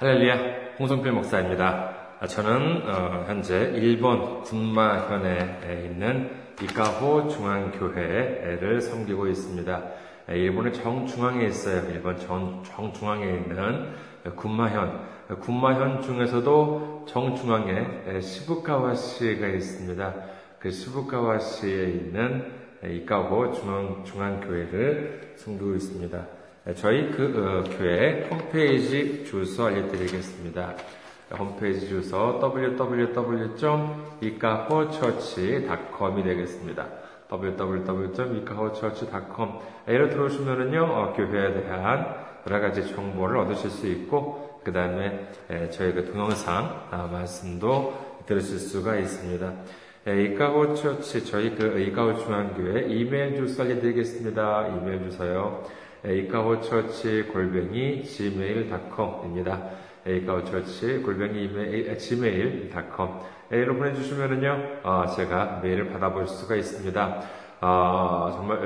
할렐루야, 홍성필 목사입니다. 아, 저는 어, 현재 일본 군마현에 있는 이카호 중앙교회를 섬기고 있습니다. 일본의 정중앙에 있어요. 일본 정, 정중앙에 있는 군마현. 군마현 중에서도 정중앙에 시부카와시가 있습니다. 그 시부카와시에 있는 이카호 중앙, 중앙교회를 섬기고 있습니다. 네, 저희 그 어, 교회 홈페이지 주소 알려드리겠습니다. 홈페이지 주소 www.이카호처치.com이 되겠습니다. www.이카호처치.com 여기로 들어오시면은요 어, 교회에 대한 여러 가지 정보를 얻으실 수 있고 그 다음에 저희 그 동영상 아, 말씀도 들으실 수가 있습니다. 이카호 처치 저희 그 이카호 중앙교회 이메일 주소 알려드리겠습니다. 이메일 주소요. 에이카호처치 골뱅이 gmail.com입니다. 에이카호처치 골뱅이 gmail.com 에로 보내주시면은요, 어, 제가 메일을 받아볼 수가 있습니다. 어, 정말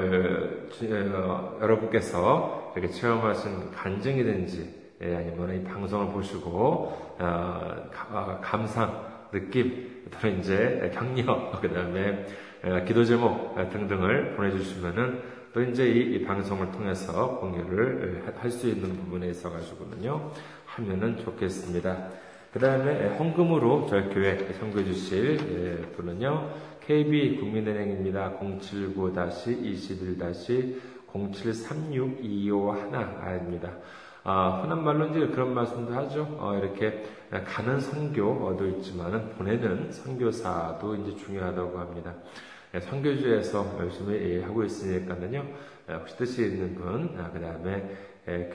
어, 여러분께서 이렇게 체험하신 간증이든지 예, 아니면 이 방송을 보시고 어, 어, 감상, 느낌, 또는 이제 격려, 그 다음에 기도 제목 등등을 보내주시면은 또 이제 이, 이 방송을 통해서 공유를 할 수 있는 부분에 있어가지고는요, 하면은 좋겠습니다. 그 다음에 헌금으로 저희 교회 선교해 주실 예, 분은요, KB 국민은행입니다. 079-21-0736-251입니다. 아, 흔한 말로 이제 그런 말씀도 하죠. 어, 이렇게 가는 선교도 있지만은 보내는 선교사도 이제 중요하다고 합니다. 선교주에서 열심히 하고 있으니까는요, 혹시 뜻이 있는 분, 아, 그 다음에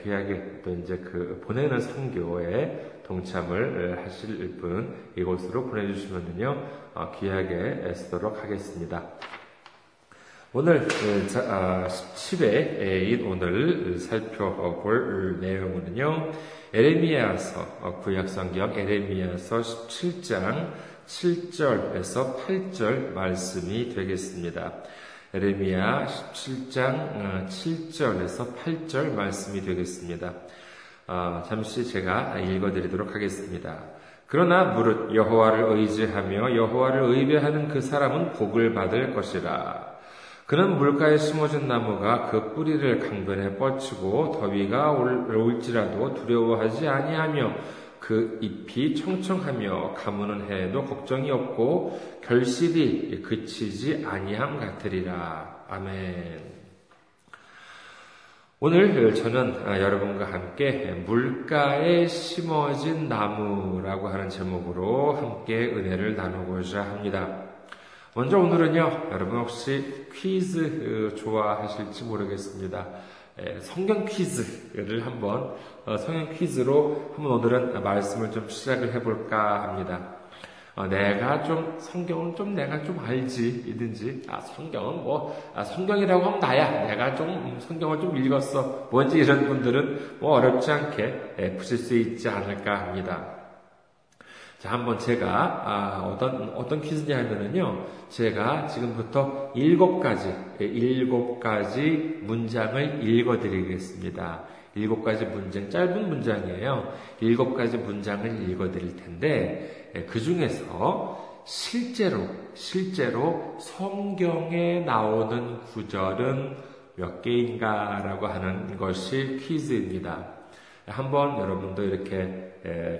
귀하게 또 이제 그 보내는 선교에 동참을 하실 분 이곳으로 보내주시면요, 어, 귀하게 쓰도록 하겠습니다. 오늘 10회인 아, 오늘 살펴볼 내용은요, 에레미야서 어, 구약성경 에레미야서 17장 7절에서 8절 말씀이 되겠습니다. 에레미야 17장 7절에서 어, 8절 말씀이 되겠습니다. 어, 잠시 제가 읽어드리도록 하겠습니다. 그러나 무릇 여호와를 의지하며 여호와를 의뢰하는 그 사람은 복을 받을 것이라. 그는 물가에 심어진 나무가 그 뿌리를 강변에 뻗치고 더위가 올지라도 두려워하지 아니하며 그 잎이 청청하며 가무는 해도 걱정이 없고 결실이 그치지 아니함 같으리라. 아멘. 오늘 저는 여러분과 함께 물가에 심어진 나무라고 하는 제목으로 함께 은혜를 나누고자 합니다. 먼저 오늘은요, 여러분 혹시 퀴즈 좋아하실지 모르겠습니다. 예, 성경 퀴즈를 한번 어, 성경 퀴즈로 한번 오늘은 말씀을 좀 시작을 해볼까 합니다. 어, 내가 좀 성경은 좀 내가 좀 알지 이든지 아 성경은 뭐 아, 성경이라고 하면 나야 내가 좀 성경을 좀 읽었어 뭔지 이런 분들은 뭐 어렵지 않게 예, 푸실 수 있지 않을까 합니다. 자, 한번 제가, 아, 어떤, 어떤 퀴즈냐 하면은요, 제가 지금부터 일곱 가지, 예, 일곱 가지 문장을 읽어 드리겠습니다. 일곱 가지 문장, 짧은 문장이에요. 일곱 가지 문장을 읽어 드릴 텐데, 예, 그 중에서 실제로, 실제로 성경에 나오는 구절은 몇 개인가라고 하는 것이 퀴즈입니다. 한번 여러분도 이렇게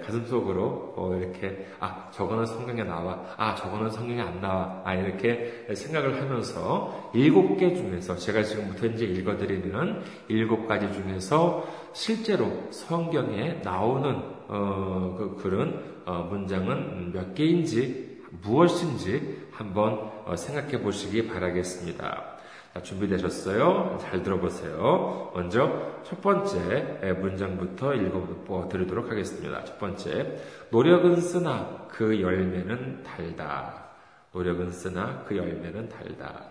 가슴 속으로 어, 이렇게 아 저거는 성경에 나와 아 저거는 성경에 안 나와 아 이렇게 생각을 하면서 일곱 개 중에서 제가 지금부터 이제 읽어드리는 일곱 가지 중에서 실제로 성경에 나오는 어, 그 그런 어, 문장은 몇 개인지 무엇인지 한번 어, 생각해 보시기 바라겠습니다. 준비되셨어요? 잘 들어보세요. 먼저 첫 번째 문장부터 읽어 드리도록 하겠습니다. 첫 번째, 노력은 쓰나 그 열매는 달다. 노력은 쓰나 그 열매는 달다.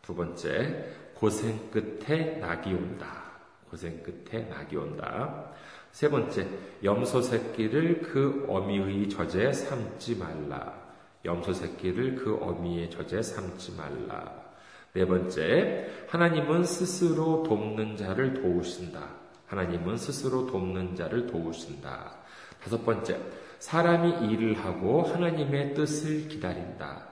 두 번째, 고생 끝에 낙이 온다. 고생 끝에 낙이 온다. 세 번째, 염소 새끼를 그 어미의 젖에 삼지 말라. 염소 새끼를 그 어미의 젖에 삼지 말라. 네 번째, 하나님은 스스로 돕는 자를 도우신다. 하나님은 스스로 돕는 자를 도우신다. 다섯 번째, 사람이 일을 하고 하나님의 뜻을 기다린다.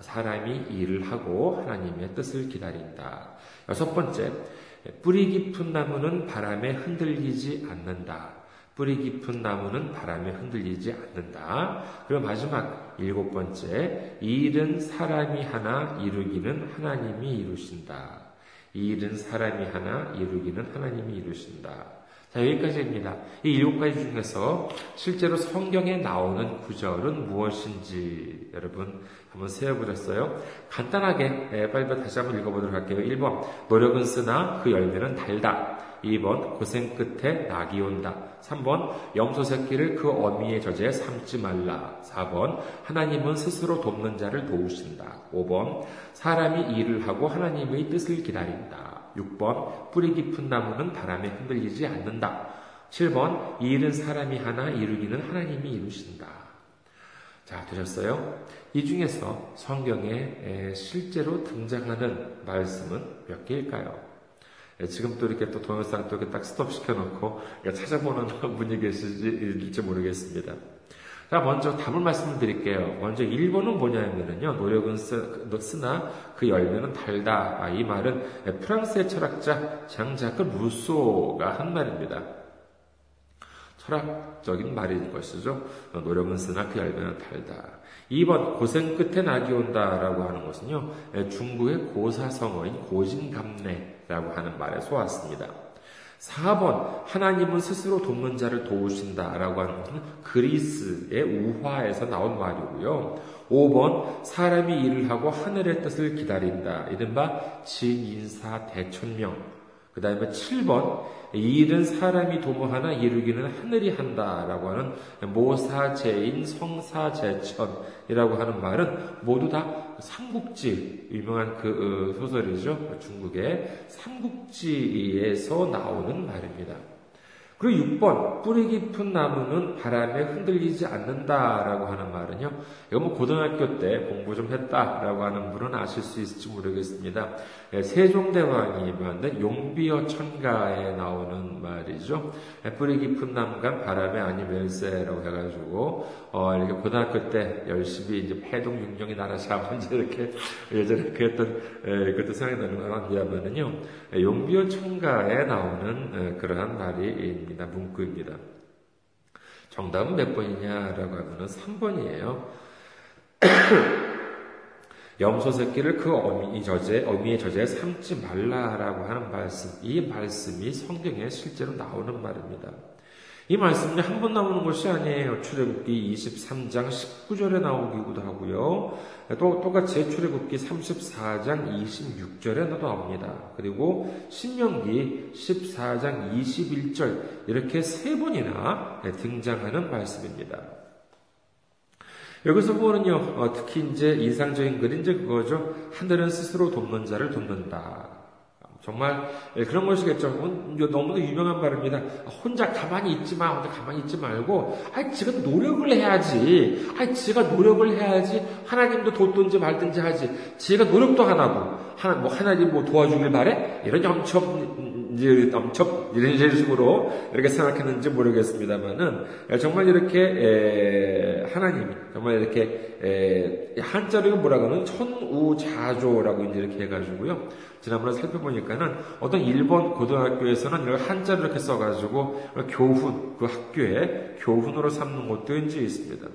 사람이 일을 하고 하나님의 뜻을 기다린다. 여섯 번째, 뿌리 깊은 나무는 바람에 흔들리지 않는다. 뿌리 깊은 나무는 바람에 흔들리지 않는다. 그리고 마지막 일곱 번째, 이 일은 사람이 하나 이루기는 하나님이 이루신다. 이 일은 사람이 하나 이루기는 하나님이 이루신다. 자, 여기까지입니다. 이 일곱 가지 중에서 실제로 성경에 나오는 구절은 무엇인지 여러분 한번 세어보셨어요? 간단하게 예, 빨리 다시 한번 읽어보도록 할게요. 1번 노력은 쓰나 그 열매는 달다. 2번 고생 끝에 낙이 온다. 3번 염소 새끼를 그 어미의 저제에 삼지 말라. 4번 하나님은 스스로 돕는 자를 도우신다. 5번 사람이 일을 하고 하나님의 뜻을 기다린다. 6번 뿌리 깊은 나무는 바람에 흔들리지 않는다. 7번 이 일은 사람이 하나 이루기는 하나님이 이루신다. 자, 되셨어요? 이 중에서 성경에 실제로 등장하는 말씀은 몇 개일까요? 지금 또 이렇게 또 동영상 또 이렇게 딱 스톱 시켜놓고 찾아보는 분이 계실지 모르겠습니다. 자, 먼저 답을 말씀드릴게요. 먼저 1번은 뭐냐면요. 노력은 쓰, 나그 열매는 달다. 아, 이 말은 프랑스의 철학자 장자크 루소가 한 말입니다. 철학적인 말인 것이죠. 노력은 쓰나 그 열매는 달다. 2번 고생 끝에 낙이 온다라고 하는 것은요. 중국의 고사성어인 고진감래 라고 하는 말에 쏘았습니다. 4번 하나님은 스스로 돕는 자를 도우신다 라고 하는 것은 그리스의 우화에서 나온 말이고요. 5번 사람이 일을 하고 하늘의 뜻을 기다린다. 이른바 진인사 대천명. 그 다음에 7번 이 일은 사람이 도모하나 이루기는 하늘이 한다라고 하는 모사제인 성사제천이라고 하는 말은 모두 다 삼국지 유명한 그 어, 소설이죠 중국의 삼국지에서 나오는 말입니다. 그리고 6번 뿌리 깊은 나무는 바람에 흔들리지 않는다라고 하는 말은요. 이거 뭐 고등학교 때 공부 좀 했다라고 하는 분은 아실 수 있을지 모르겠습니다. 예, 세종대왕이 만든 용비어 천가에 나오는 말이죠. 예, 뿌리 깊은 나무가 바람에 아니면세라고 해가지고 어 이렇게 고등학교 때 열심히 이제 패동 육령이 나라 잡은지 이렇게 예전에 그랬던 예, 그것도 생각이 나는 거냐면은요. 용비어 천가에 나오는 그러한 말이 문입니다. 문구입니다. 정답은 몇 번이냐라고 하면 3번이에요. 염소 새끼를 그 어미 저제, 어미의 저제에 삼지 말라라고 하는 말씀. 이 말씀이 성경에 실제로 나오는 말입니다. 이 말씀이 한 번 나오는 것이 아니에요. 출애굽기 23장 19절에 나오기도 하고요. 또 똑같이 출애굽기 34장 26절에 나옵니다. 그리고 신명기 14장 21절 이렇게 세 번이나 등장하는 말씀입니다. 여기서 보면요, 어, 특히 이제 인상적인 글이 이제 그거죠. 하늘은 스스로 돕는 자를 돕는다. 정말 예, 그런 것이겠죠. 너무도 유명한 말입니다. 혼자 가만히 있지 마. 혼자 가만히 있지 말고, 아이, 지가 노력을 해야지. 아이, 지가 노력을 해야지. 하나님도 돕든지 말든지 하지. 지가 노력도 안 하고, 하나, 뭐, 하나님 뭐 도와주길 바래? 이런 엄청, 이제 엄청, 이런 식으로 이렇게 생각했는지 모르겠습니다만은, 예, 정말 이렇게, 에, 하나님이, 정말 이렇게, 에, 한자로 뭐라고 하는 천우자조라고 이제 이렇게 해가지고요. 지난번에 살펴보니까는 어떤 일본 고등학교에서는 이걸 한자로 이렇게 써가지고 교훈, 그 학교에 교훈으로 삼는 곳도 이제 있습니다.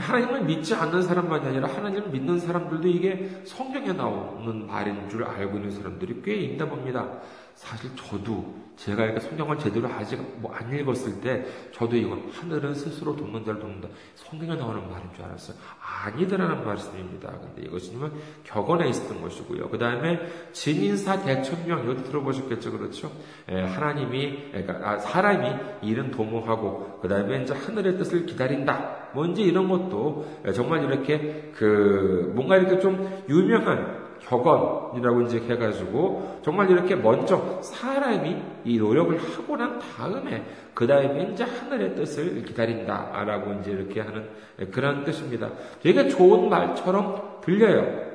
하나님을 믿지 않는 사람만이 아니라 하나님을 믿는 사람들도 이게 성경에 나오는 말인 줄 알고 있는 사람들이 꽤 있다 봅니다. 사실 저도 제가 이렇게 성경을 제대로 아직 뭐 안 읽었을 때 저도 이건 하늘은 스스로 돕는 자를 돕는다. 성경에 나오는 말인 줄 알았어요. 아니더라는 말씀입니다. 근데 이것은 격언에 있었던 것이고요. 그 다음에 진인사 대천명 이것도 들어보셨겠죠, 그렇죠? 에, 예, 하나님이 그러니까 아, 사람이 일은 도모하고 그 다음에 이제 하늘의 뜻을 기다린다. 뭐 이제 이런 것도 정말 이렇게 그 뭔가 이렇게 좀 유명한 격언이라고 이제 해가지고 정말 이렇게 먼저 사람이 이 노력을 하고 난 다음에 그 다음에 이제 하늘의 뜻을 기다린다라고 이제 이렇게 하는 그런 뜻입니다. 되게 좋은 말처럼 들려요.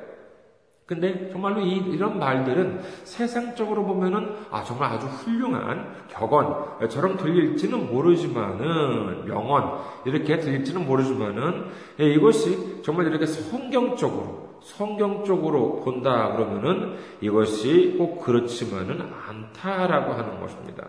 근데 정말로 이, 런 말들은 세상적으로 보면은 아 정말 아주 훌륭한 격언처럼 들릴지는 모르지만은 명언 이렇게 들릴지는 모르지만은 예, 이것이 정말 이렇게 성경적으로 성경적으로 본다 그러면은 이것이 꼭 그렇지만은 않다라고 하는 것입니다.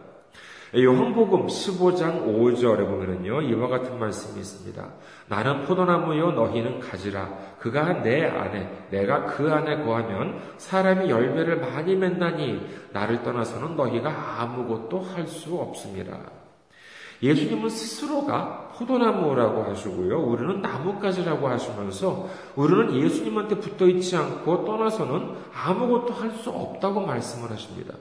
요한복음 15장 5절에 보면은요, 이와 같은 말씀이 있습니다. 나는 포도나무요, 너희는 가지라. 그가 내 안에, 내가 그 안에 거하면 사람이 열매를 많이 맺나니 나를 떠나서는 너희가 아무것도 할 수 없습니다. 예수님은 스스로가 포도나무라고 하시고요. 우리는 나뭇가지라고 하시면서 우리는 예수님한테 붙어 있지 않고 떠나서는 아무것도 할 수 없다고 말씀을 하십니다.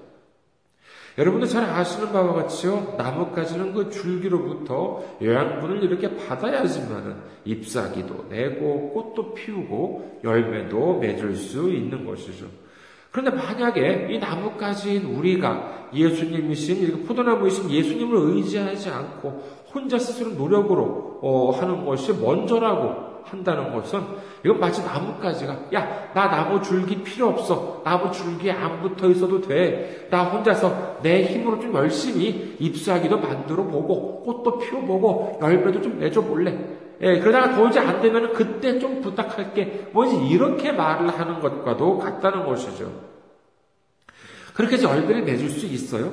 여러분들 잘 아시는 바와 같이요. 나뭇가지는 그 줄기로부터 영양분을 이렇게 받아야지만 잎사귀도 내고 꽃도 피우고 열매도 맺을 수 있는 것이죠. 그런데 만약에 이 나뭇가지인 우리가 예수님이신 이렇게 포도나무이신 예수님을 의지하지 않고 혼자 스스로 노력으로 어, 하는 것이 먼저라고 한다는 것은 이건 마치 나뭇가지가 야 나 나무 줄기 필요 없어. 나무 줄기에 안 붙어 있어도 돼 나 혼자서 내 힘으로 좀 열심히 잎사귀도 만들어 보고 꽃도 피워 보고 열매도 좀 맺어 볼래 예, 그러다가 도저히 안 되면 그때 좀 부탁할게 뭐지 이렇게 말을 하는 것과도 같다는 것이죠 그렇게 해서 열매를 맺을 수 있어요?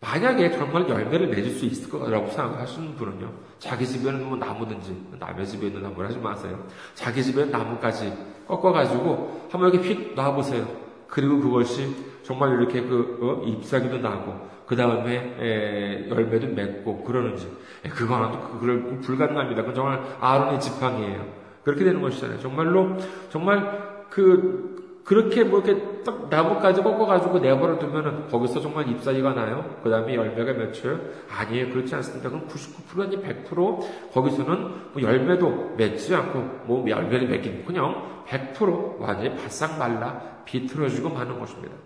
만약에 정말 열매를 맺을 수 있을 거라고 생각하시는 분은요, 자기 집에는 뭐 나무든지, 남의 집에 있는 나무를 하지 마세요. 자기 집에 나무까지 꺾어가지고 한번 이렇게 휙 놔보세요. 그리고 그것이 정말 이렇게 그, 어, 잎사귀도 나고, 그 다음에 열매도 맺고 그러는지, 그거는 그걸 불가능합니다. 그건 정말 아론의 지팡이에요. 그렇게 되는 것이잖아요. 정말로, 정말 그, 그렇게 뭐 이렇게 딱 나무까지 꺾어가지고 내버려 두면은 거기서 정말 잎사귀가 나요? 그 다음에 열매가 맺혀요? 아니에요. 그렇지 않습니다. 그럼 99% 아니 100% 거기서는 뭐 열매도 맺지 않고 뭐 열매를 맺긴 그냥 100% 완전히 바싹 말라 비틀어지고 마는 것입니다.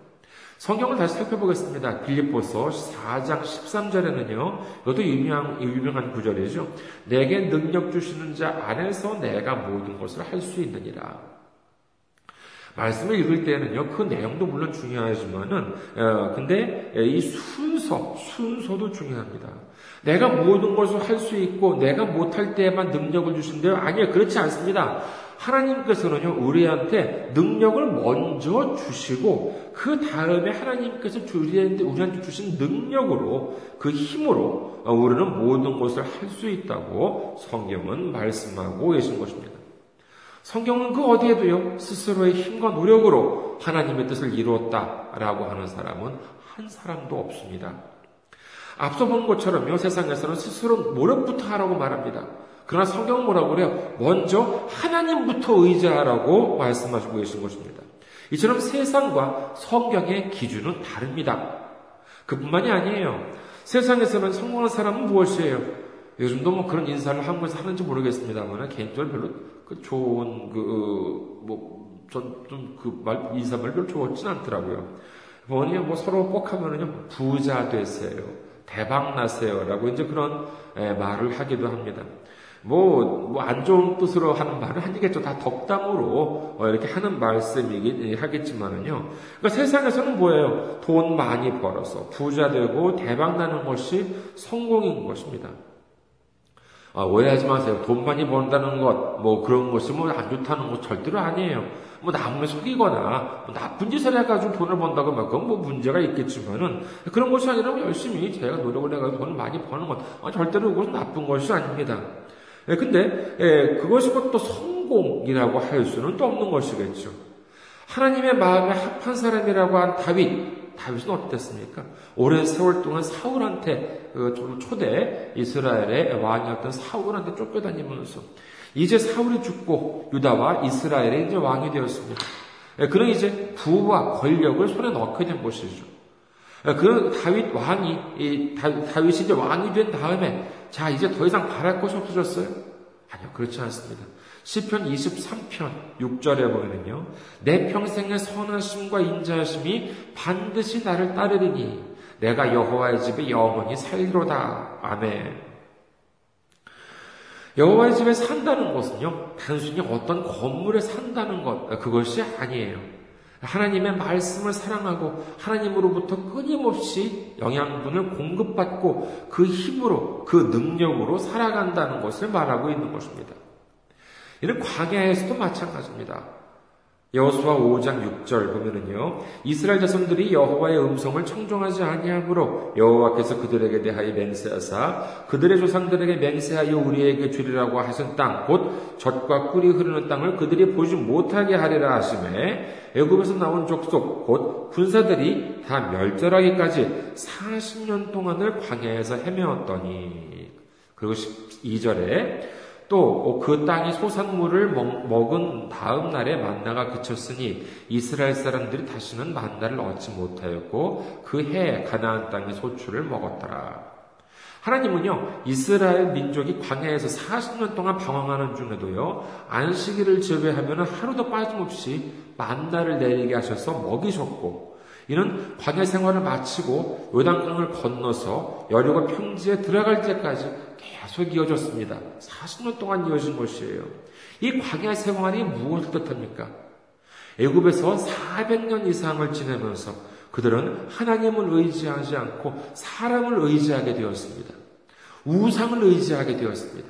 성경을 다시 살펴보겠습니다. 빌립보서 4장 13절에는요. 이것도 유명한, 유명한 구절이죠. 내게 능력 주시는 자 안에서 내가 모든 것을 할 수 있느니라. 말씀을 읽을 때는요, 그 내용도 물론 중요하지만은, 어, 근데 이 순서, 순서도 중요합니다. 내가 모든 것을 할 수 있고, 내가 못할 때에만 능력을 주신대요? 아니요, 그렇지 않습니다. 하나님께서는요, 우리한테 능력을 먼저 주시고, 그 다음에 하나님께서 우리한테, 우리한테 주신 능력으로, 그 힘으로, 어, 우리는 모든 것을 할 수 있다고 성경은 말씀하고 계신 것입니다. 성경은 그 어디에도요, 스스로의 힘과 노력으로 하나님의 뜻을 이루었다라고 하는 사람은 한 사람도 없습니다. 앞서 본 것처럼요, 세상에서는 스스로 노력부터 하라고 말합니다. 그러나 성경은 뭐라고 그래요? 먼저 하나님부터 의지하라고 말씀하시고 계신 것입니다. 이처럼 세상과 성경의 기준은 다릅니다. 그뿐만이 아니에요. 세상에서는 성공한 사람은 무엇이에요? 요즘도 뭐 그런 인사를 한국에서 하는지 모르겠습니다만 개인적으로 별로 그 좋은 그 뭐 전 좀 그말 인사말 별로 좋았진 않더라고요. 뭐니 뭐 서로 꼭 하면은요 부자 되세요, 대박 나세요라고 이제 그런 에, 말을 하기도 합니다. 뭐, 뭐, 안 좋은 뜻으로 하는 말은 아니겠죠. 다 덕담으로, 어, 이렇게 하는 말씀이긴 하겠지만은요. 그러니까 세상에서는 뭐예요? 돈 많이 벌어서 부자 되고 대박 나는 것이 성공인 것입니다. 아, 오해하지 마세요. 돈 많이 번다는 것, 뭐 그런 것이 뭐 안 좋다는 것 절대로 아니에요. 뭐 남을 속이거나 뭐 나쁜 짓을 해가지고 돈을 번다고 막 그건 뭐 문제가 있겠지만은 그런 것이 아니라 열심히 제가 노력을 해가지고 돈을 많이 버는 것, 아, 절대로 그것은 나쁜 것이 아닙니다. 예, 근데 예, 그것이 또 성공이라고 할 수는 또 없는 것이겠죠. 하나님의 마음에 합한 사람이라고 한 다윗, 다윗은 어땠습니까? 오랜 세월 동안 사울한테 그 초대 이스라엘의 왕이었던 사울한테 쫓겨다니면서 이제 사울이 죽고 유다와 이스라엘의 이제 왕이 되었습니다. 예, 그는 이제 부와 권력을 손에 넣게 된 것이죠. 예, 그 다윗 왕이 다윗이 이제 왕이 된 다음에 자 이제 더 이상 바랄 것이 없어졌어요? 아니요 그렇지 않습니다. 시편 23편 6절에 보면은요. 내 평생의 선하심과 인자하심이 반드시 나를 따르리니 내가 여호와의 집에 영원히 살리로다. 아멘. 여호와의 집에 산다는 것은요, 단순히 어떤 건물에 산다는 것, 그것이 아니에요. 하나님의 말씀을 사랑하고 하나님으로부터 끊임없이 영양분을 공급받고 그 힘으로, 그 능력으로 살아간다는 것을 말하고 있는 것입니다. 이는 광야에서도 마찬가지입니다. 여호수아 5장 6절 보면은요. 이스라엘 자손들이 여호와의 음성을 청종하지 아니하므로 여호와께서 그들에게 대하여 맹세하사 그들의 조상들에게 맹세하여 우리에게 주리라고 하신 땅 곧 젖과 꿀이 흐르는 땅을 그들이 보지 못하게 하리라 하심에 애굽에서 나온 족속 곧 군사들이 다 멸절하기까지 40년 동안을 광야에서 헤매었더니 그리고 12절에 또 그 땅이 소산물을 먹은 다음 날에 만나가 그쳤으니 이스라엘 사람들이 다시는 만나를 얻지 못하였고 그 해 가나안 땅의 소출을 먹었더라. 하나님은요, 이스라엘 민족이 광야에서 40년 동안 방황하는 중에도요, 안식일을 제외하면 하루도 빠짐없이 만나를 내리게 하셔서 먹이셨고, 이는 광야 생활을 마치고 요단강을 건너서 여리고 평지에 들어갈 때까지 계속 이어졌습니다. 40년 동안 이어진 것이에요. 이 광야 생활이 무엇을 뜻합니까? 애굽에서 400년 이상을 지내면서 그들은 하나님을 의지하지 않고 사람을 의지하게 되었습니다. 우상을 의지하게 되었습니다.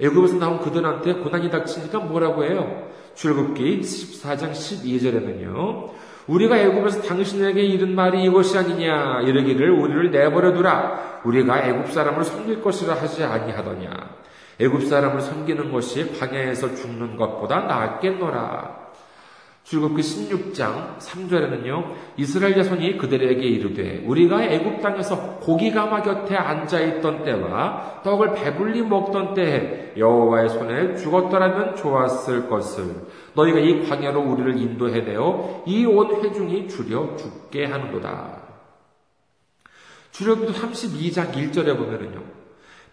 애굽에서 나온 그들한테 고난이 닥치니까 뭐라고 해요? 출굽기 14장 12절에는요. 우리가 애굽에서 당신에게 이른 말이 이것이 아니냐 이르기를 우리를 내버려 두라. 우리가 애굽 사람을 섬길 것이라 하지 아니하더냐. 애굽 사람을 섬기는 것이 광야에서 죽는 것보다 나았겠노라. 출국기 16장 3절에는요, 이스라엘 자손이 그들에게 이르되, 우리가 애굽 땅에서 고기 가마 곁에 앉아 있던 때와 떡을 배불리 먹던 때에 여호와의 손에 죽었더라면 좋았을 것을 너희가 이 광야로 우리를 인도해내어 이 온 회중이 줄여 죽게 하는도다. 출애굽기 32장 1절에 보면은요.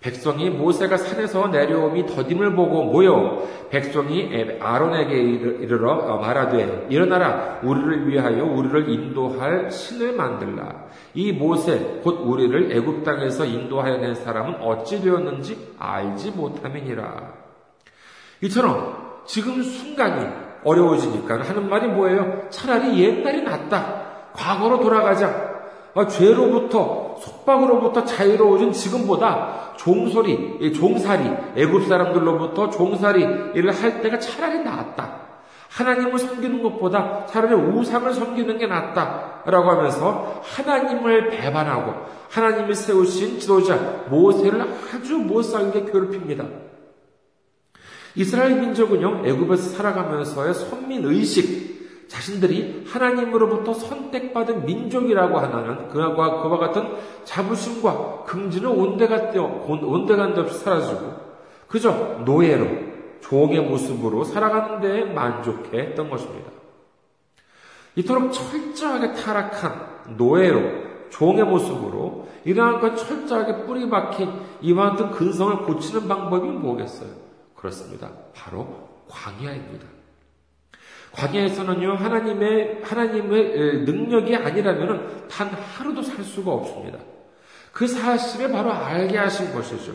백성이 모세가 산에서 내려오미 더딤을 보고 모여 백성이 아론에게 이르러 어, 말하되 일어나라 우리를 위하여 우리를 인도할 신을 만들라 이 모세 곧 우리를 애굽 땅에서 인도하여 낸 사람은 어찌 되었는지 알지 못함이니라 이처럼 지금 순간이 어려워지니까 하는 말이 뭐예요? 차라리 옛날이 낫다 과거로 돌아가자 아, 죄로부터 속박으로부터 자유로워진 지금보다 종소리, 종살이, 애굽 사람들로부터 종살이 일을 할 때가 차라리 낫다. 하나님을 섬기는 것보다 차라리 우상을 섬기는 게 낫다 라고 하면서 하나님을 배반하고 하나님이 세우신 지도자 모세를 아주 못살게 괴롭힙니다. 이스라엘 민족은요 애굽에서 살아가면서의 선민 의식 자신들이 하나님으로부터 선택받은 민족이라고 하는 그와 그와 같은 자부심과 긍지는 온데간데 온데간데 없이 사라지고 그저 노예로 종의 모습으로 살아가는 데 만족했던 것입니다. 이토록 철저하게 타락한 노예로 종의 모습으로 이러한 것 철저하게 뿌리 박힌 이와 같은 근성을 고치는 방법이 뭐겠어요? 그렇습니다. 바로 광야입니다. 광야에서는요, 하나님의, 하나님의 능력이 아니라면 단 하루도 살 수가 없습니다. 그 사실을 바로 알게 하신 것이죠.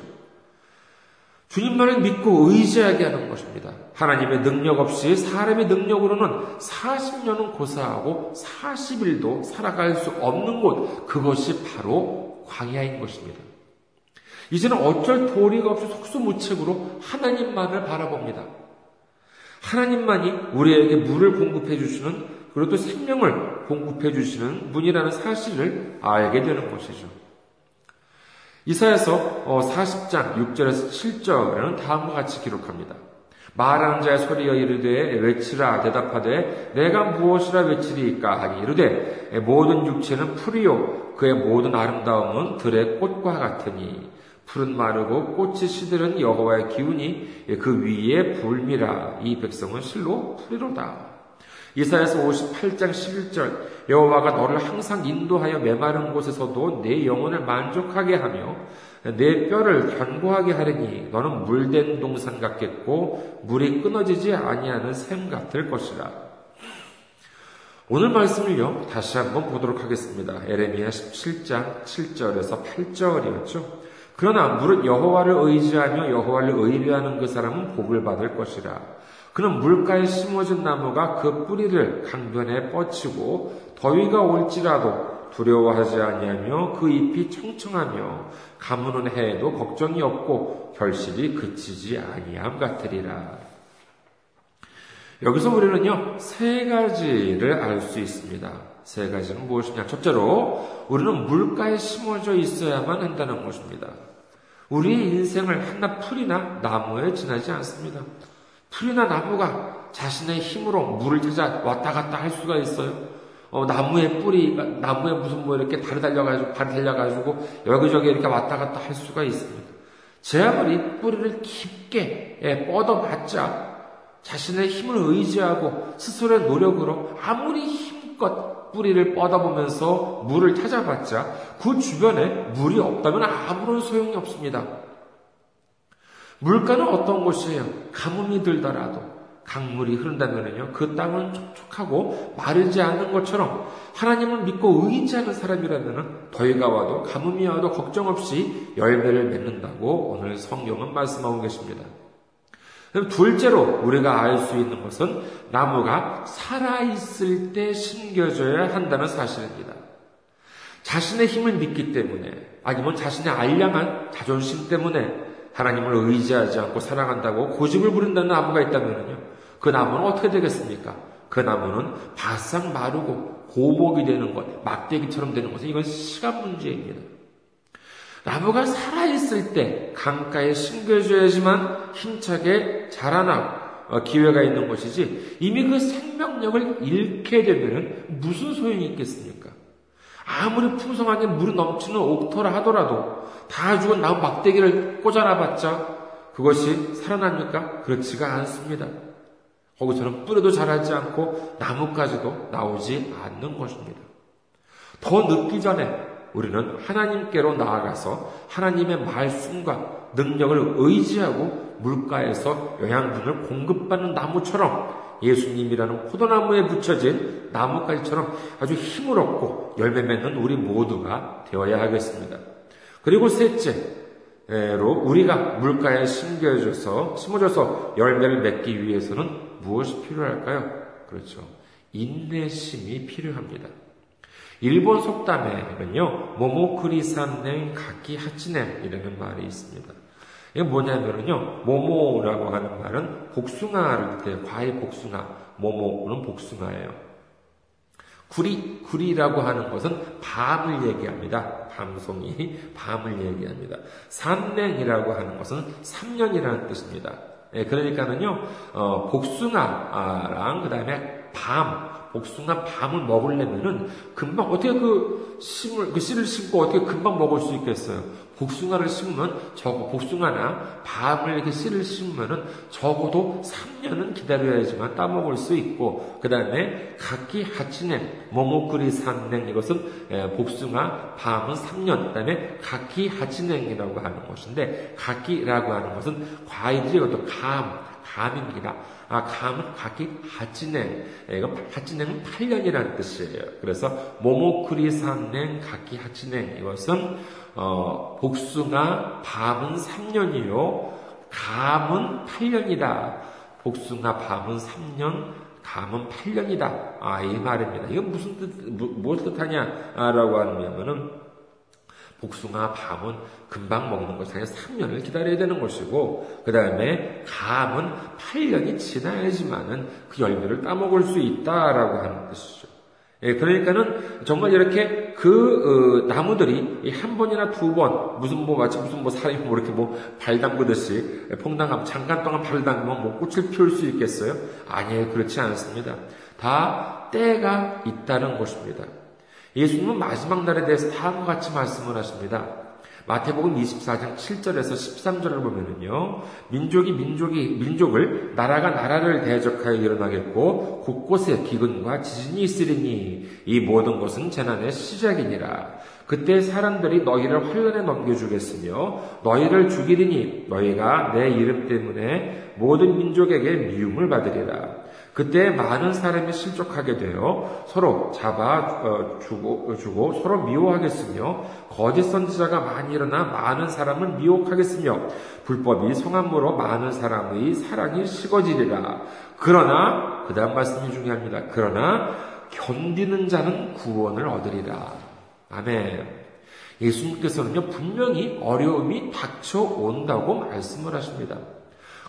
주님만을 믿고 의지하게 하는 것입니다. 하나님의 능력 없이 사람의 능력으로는 40년은 고사하고 40일도 살아갈 수 없는 곳, 그것이 바로 광야인 것입니다. 이제는 어쩔 도리가 없이 속수무책으로 하나님만을 바라봅니다. 하나님만이 우리에게 물을 공급해 주시는 그리고 또 생명을 공급해 주시는 분이라는 사실을 알게 되는 것이죠. 이사에서 40장 6절에서 7절에는 다음과 같이 기록합니다. 말하는 자의 소리여 이르되 외치라 대답하되 내가 무엇이라 외치리까 하니 이르되 모든 육체는 풀이요 그의 모든 아름다움은 들의 꽃과 같으니 푸른 마르고 꽃이 시들은 여호와의 기운이 그 위에 불미라 이 백성은 실로 풀이로다. 이사야서 58장 11절 여호와가 너를 항상 인도하여 메마른 곳에서도 내 영혼을 만족하게 하며 내 뼈를 견고하게 하리니 너는 물된 동산 같겠고 물이 끊어지지 아니하는 샘 같을 것이라. 오늘 말씀을요 다시 한번 보도록 하겠습니다. 에레미야 17장 7절에서 8절이었죠. 그러나 무릇 여호와를 의지하며 여호와를 의뢰하는 그 사람은 복을 받을 것이라. 그는 물가에 심어진 나무가 그 뿌리를 강변에 뻗치고 더위가 올지라도 두려워하지 아니하며 그 잎이 청청하며 가무는 해에도 걱정이 없고 결실이 그치지 아니함 같으리라. 여기서 우리는요 세 가지를 알 수 있습니다. 세 가지는 무엇이냐? 첫째로 우리는 물가에 심어져 있어야만 한다는 것입니다. 우리의 인생을 하나 풀이나 나무에 지나지 않습니다. 풀이나 나무가 자신의 힘으로 물을 찾아 왔다 갔다 할 수가 있어요. 어, 나무의 뿌리, 나무에 무슨 뭐 이렇게 다리 달려가지고, 발이 달려가지고, 여기저기 이렇게 왔다 갔다 할 수가 있습니다. 제 아무리 뿌리를 깊게 예, 뻗어봤자 자신의 힘을 의지하고 스스로의 노력으로 아무리 힘껏 뿌리를 뻗어보면서 물을 찾아봤자 그 주변에 물이 없다면 아무런 소용이 없습니다. 물가는 어떤 곳이에요? 가뭄이 들더라도 강물이 흐른다면요, 그 땅은 촉촉하고 마르지 않은 것처럼 하나님을 믿고 의지하는 사람이라면 더위가 와도 가뭄이 와도 걱정 없이 열매를 맺는다고 오늘 성경은 말씀하고 계십니다. 둘째로 우리가 알 수 있는 것은 나무가 살아있을 때 심겨져야 한다는 사실입니다. 자신의 힘을 믿기 때문에, 아니면 자신의 알량한 자존심 때문에 하나님을 의지하지 않고 사랑한다고 고집을 부린다는 나무가 있다면요. 그 나무는 어떻게 되겠습니까? 그 나무는 바싹 마르고 고목이 되는 것, 막대기처럼 되는 것은 이건 시간 문제입니다. 나무가 살아있을 때 강가에 심겨져야지만 힘차게 자라나 어, 기회가 있는 것이지 이미 그 생명력을 잃게 되면 무슨 소용이 있겠습니까? 아무리 풍성하게 물이 넘치는 옥토라 하더라도 다 죽은 나무 막대기를 꽂아놔봤자 그것이 살아납니까? 그렇지가 않습니다. 거기서는 뿌리도 자라지 않고 나무까지도 나오지 않는 것입니다. 더 늦기 전에 우리는 하나님께로 나아가서 하나님의 말씀과 능력을 의지하고 물가에서 영양분을 공급받는 나무처럼 예수님이라는 포도나무에 붙여진 나무까지처럼 아주 힘을 얻고 열매 맺는 우리 모두가 되어야 하겠습니다. 그리고 셋째로 우리가 물가에 심겨져서 심어져서 열매를 맺기 위해서는 무엇이 필요할까요? 그렇죠. 인내심이 필요합니다. 일본 속담에는요, 모모크리산냉 가키 하치냉이라는 말이 있습니다. 이게 뭐냐면요, 모모라고 하는 말은 복숭아를 뜻해요. 과일 복숭아. 모모는 복숭아예요. 구리, 구리라고 하는 것은 밤을 얘기합니다. 밤송이, 밤을 얘기합니다. 삼냉이라고 하는 것은 3년이라는 뜻입니다. 예, 그러니까는요, 어, 복숭아랑 그 다음에 밤, 복숭아 밤을 먹으려면은 금방 어떻게 그 심을 그 씨를 심고 어떻게 금방 먹을 수 있겠어요? 복숭아를 심으면 적어 복숭아나 밤을 이렇게 씨를 심으면은 적어도 3년은 기다려야지만 따먹을 수 있고 그 다음에 각기 하치냉 모모크리 산냉 이것은 복숭아 밤은 3년 그 다음에 각기 하치냉이라고 하는 것인데 각기라고 하는 것은 과일이 이것도 감 감입니다. 아, 감은 각기 하치냉. 이거 하치냉은 8년이라는 뜻이에요. 그래서 모모크리 산냉 각기 하치냉. 이것은 어, 복숭아 밤은 3년이요. 감은 8년이다. 복숭아 밤은 3년, 감은 8년이다. 아, 이 말입니다. 이건 무슨 뜻, 무 엇 뜻하냐 라고 하면은 복숭아, 밤은 금방 먹는 것이 아니라 3년을 기다려야 되는 것이고, 그 다음에 감은 8년이 지나야지만은 그 열매를 따먹을 수 있다라고 하는 뜻이죠. 예, 그러니까는 정말 이렇게 그 어, 나무들이 한 번이나 두 번 무슨 뭐 마치 무슨 뭐 사람이 뭐 이렇게 뭐 발 담그듯이 퐁당함 잠깐 동안 발을 담그면 뭐 꽃을 피울 수 있겠어요? 아니에요, 그렇지 않습니다. 다 때가 있다는 것입니다. 예수님은 마지막 날에 대해서 다음과 같이 말씀을 하십니다. 마태복음 24장 7절에서 13절을 보면은요, 민족이 민족이, 민족을, 나라가 나라를 대적하여 일어나겠고, 곳곳에 기근과 지진이 있으리니, 이 모든 것은 재난의 시작이니라. 그때 사람들이 너희를 환란에 넘겨주겠으며, 너희를 죽이리니, 너희가 내 이름 때문에 모든 민족에게 미움을 받으리라. 그때 많은 사람이 실족하게 되어 서로 잡아 어, 주고, 주고 서로 미워하겠으며 거짓 선지자가 많이 일어나 많은 사람을 미혹하겠으며 불법이 성함으로 많은 사람의 사랑이 식어지리라. 그러나 그 다음 말씀이 중요합니다. 그러나 견디는 자는 구원을 얻으리라. 아멘. 예수님께서는요, 분명히 어려움이 닥쳐온다고 말씀을 하십니다.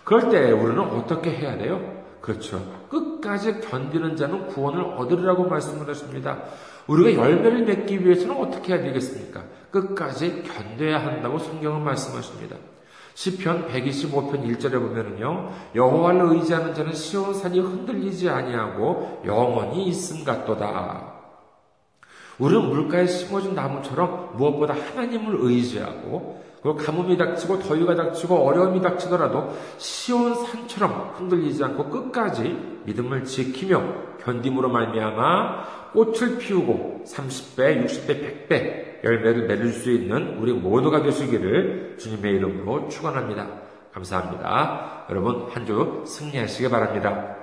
그럴 때 우리는 어떻게 해야 돼요? 그렇죠. 끝까지 견디는 자는 구원을 얻으리라고 말씀을 하십니다. 우리가 열매를 맺기 위해서는 어떻게 해야 되겠습니까? 끝까지 견뎌야 한다고 성경은 말씀하십니다. 시편 125편 1절에 보면은요. 여호와를 의지하는 자는 시온 산이 흔들리지 아니하고 영원히 있음 같도다. 우리는 물가에 심어진 나무처럼 무엇보다 하나님을 의지하고 그 가뭄이 닥치고 더위가 닥치고 어려움이 닥치더라도 시온 산처럼 흔들리지 않고 끝까지 믿음을 지키며 견딤으로 말미암아 꽃을 피우고 30배, 60배, 100배 열매를 맺을 수 있는 우리 모두가 되시기를 주님의 이름으로 축원합니다. 감사합니다. 여러분 한 주 승리하시기 바랍니다.